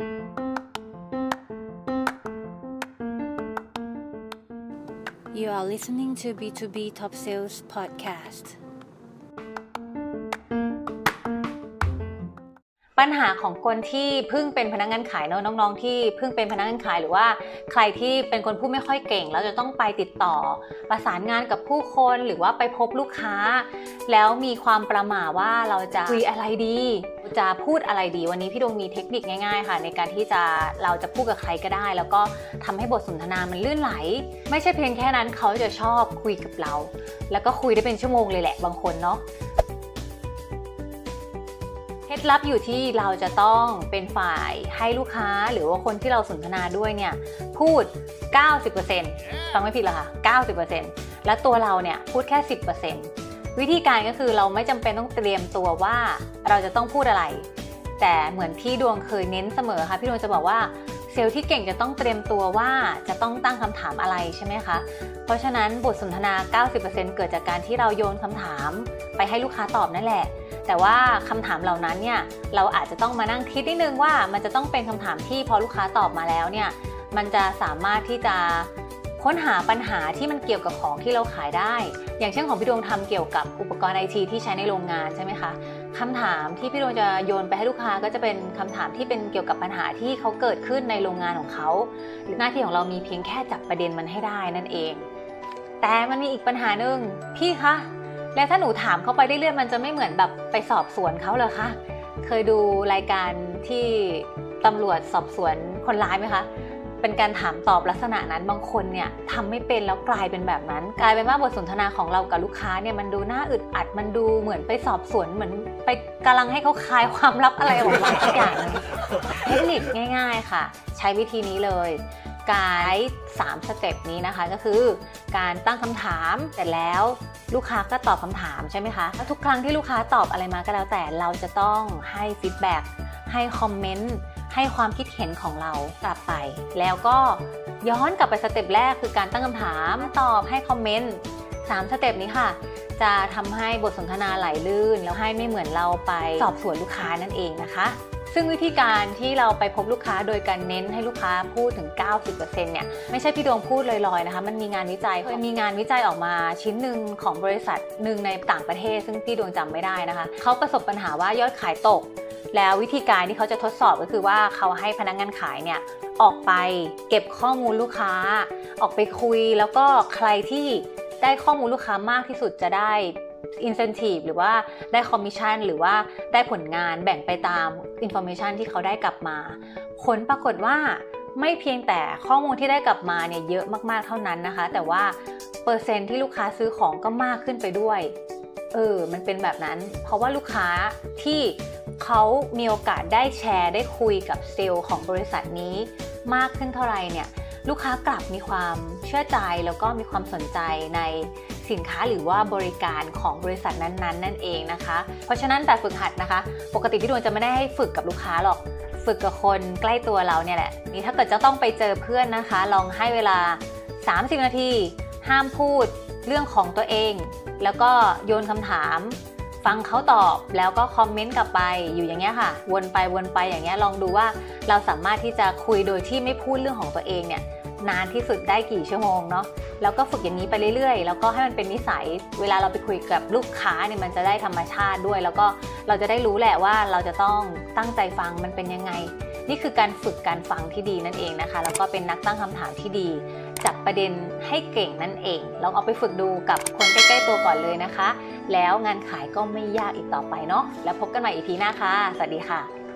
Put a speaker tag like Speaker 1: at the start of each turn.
Speaker 1: You are listening to B2B Top Sales Podcast.
Speaker 2: ปัญหาของคนที่เพิ่งเป็นพนักงานขายเนอะน้องๆ ที่เพิ่งเป็นพนักงานขายหรือว่าใครที่เป็นคนพูดไม่ค่อยเก่ง แล้วจะต้องไปติดต่อ ประสานงานกับผู้คนหรือว่าไปพบลูกค้า แล้วมีความประหม่าว่าเราจะคุยอะไรดี จะพูดอะไรดี วันนี้พี่ดวงมีเทคนิคง่ายๆ ค่ะ ในการที่จะเราจะพูดกับใครก็ได้ แล้วก็ทำให้บทสนทนามันลื่นไหล ไม่ใช่เพียงแค่นั้นเขาจะชอบคุยกับเรา แล้วก็คุยได้เป็นชั่วโมงเลยแหละบางคนเนาะ เคล็ดลับอยู่ที่เราจะต้องเป็นฝ่ายให้ลูกค้าหรือว่าคนที่เราสนทนาด้วยเนี่ยพูด 90%ฟังไม่ผิดหรอคะ90%แล้วตัวเราเนี่ยพูดแค่ 10%วิธีการก็คือเราไม่จำเป็นต้องเตรียมตัวว่าเราจะต้องพูดอะไร แต่เหมือนที่ดวงเคยเน้นเสมอค่ะพี่ดวงจะบอกว่าเซลล์ที่เก่งจะต้องเตรียมตัวว่าจะต้องตั้งคำถามอะไรใช่ไหมคะ เพราะฉะนั้นบทสนทนา 90%เกิดจากการที่เราโยนคำถามไปให้ลูกค้าตอบนั่นแหละ แต่ว่าคำถามเหล่านั้นเนี่ยเราอาจจะต้องมานั่งคิดนิดนึงว่ามันจะต้องเป็นคำถามที่พอลูกค้าตอบมาแล้วเนี่ยมันจะสามารถที่จะค้นหาปัญหาที่มันเกี่ยวกับของที่เราขายได้ อย่างเช่นของพี่ดวงทำเกี่ยวกับอุปกรณ์ไอทีที่ใช้ในโรงงานใช่ไหมคะคำถามที่พี่ดวงจะโยนไปให้ลูกค้าก็จะเป็นคำถามที่เป็นเกี่ยวกับปัญหาที่เขาเกิดขึ้นในโรงงานของเขา หน้าที่ของเรามีเพียงแค่จับประเด็นมันให้ได้นั่นเอง แต่มันมีอีกปัญหาหนึ่งพี่คะ และถ้าหนูถามเขาไปเรื่อยๆมันจะไม่เหมือนแบบไปสอบสวนเขาเหรอคะเคยดูรายการที่ตำรวจสอบสวนคนร้ายไหมคะเป็นการถามตอบลักษณะนั้นบางคนเนี่ยทำไม่เป็นแล้วกลายเป็นแบบนั้น กลายเป็นว่าบทสนทนาของเรากับลูกค้าเนี่ยมันดูน่าอึดอัดมันดูเหมือนไปสอบสวนเหมือนไปกำลังให้เขาคลายความลับอะไรออกมาสักอย่างเทคนิคง่าย ๆ ค่ะ ใช้วิธีนี้เลย การสามสเต็ปนี้นะคะก็คือ การตั้งคำถามเสร็จแล้วลูกค้าก็ตอบคำถามใช่ไหมคะทุกครั้งที่ลูกค้าตอบอะไรมาก็แล้วแต่เราจะต้องให้ feedback ให้ comment ให้ความคิดเห็นของเรากลับไป แล้วก็ย้อนกลับไป step แรกคือการตั้งคำถามตอบให้ comment สาม step นี้ค่ะ จะทำให้บทสนทนาไหลลื่น แล้วให้ไม่เหมือนเราไปสอบสวนลูกค้านั่นเองนะคะ ซึ่งวิธีการที่เราไปพบลูกค้าโดยการเน้นให้ลูกค้าพูดถึง 90%เนี่ยไม่ใช่พี่ดวงพูดลอยๆนะคะ มันมีงานวิจัยเคยมีงานวิจัยออกมาชิ้นหนึ่งของบริษัทหนึ่งในต่างประเทศ ซึ่งพี่ดวงจำไม่ได้นะคะเขาประสบปัญหาว่ายอดขายตก แล้ววิธีการที่เขาจะทดสอบก็คือว่าเขาให้พนักงานขายเนี่ยออกไปเก็บข้อมูลลูกค้า ออกไปคุยแล้วก็ใครที่ได้ข้อมูลลูกค้ามากที่สุดจะได้ incentive หรือว่าได้คอมมิชชั่นหรือว่าได้ผลงานแบ่งไปตาม information ที่เขาได้กลับมา ผลปรากฏว่าไม่เพียงแต่ข้อมูลที่ได้กลับมาเนี่ยเยอะมากๆเท่านั้นนะคะ แต่ว่าเปอร์เซ็นต์ที่ลูกค้าซื้อของก็มากขึ้นไปด้วยเออมันเป็นแบบนั้น เพราะว่าลูกค้าที่เขามีโอกาสได้แชร์ได้คุยกับเซลล์ของบริษัทนี้มากขึ้นเท่าไหร่เนี่ยลูกค้ากลับมีความเชื่อใจแล้วก็มีความสนใจใน สินค้าหรือว่าบริการของบริษัทนั้นๆนั่นเองนะคะ เพราะฉะนั้นแบบฝึกหัดนะคะ ปกติพี่ดวงจะไม่ได้ให้ฝึกกับลูกค้าหรอกฝึกกับคนใกล้ตัวเราเนี่ยแหละนี่ถ้าเกิดจะต้องไปเจอเพื่อนนะคะ ลองให้เวลา 30 นาที ห้ามพูดเรื่องของตัวเอง แล้วก็โยนคำถาม ฟังเขาตอบแล้วก็คอมเมนต์กลับไปอยู่อย่างเงี้ยค่ะ วนไปวนไปอย่างเงี้ยลองดูว่าเราสามารถที่จะคุยโดยที่ไม่พูดเรื่องของตัวเองเนี่ยนานที่สุดได้กี่ชั่วโมงเนาะ แล้วก็ฝึกอย่างนี้ไปเรื่อยๆ แล้วก็ให้มันเป็นนิสัย เวลาเราไปคุยกับลูกค้าเนี่ยมันจะได้ธรรมชาติด้วย แล้วก็เราจะได้รู้แหละว่าเราจะต้องตั้งใจฟังมันเป็นยังไง นี่คือการฝึกการฟังที่ดีนั่นเองนะคะ แล้วก็เป็นนักตั้งคำถามที่ดีจับประเด็นให้เก่งนั่นเอง ลองเอาไปฝึกดูกับคนใกล้ๆตัวก่อนเลยนะคะ แล้วงานขายก็ไม่ยากอีกต่อไปเนาะ แล้วพบกันใหม่อีพีหน้าค่ะ สวัสดีค่ะ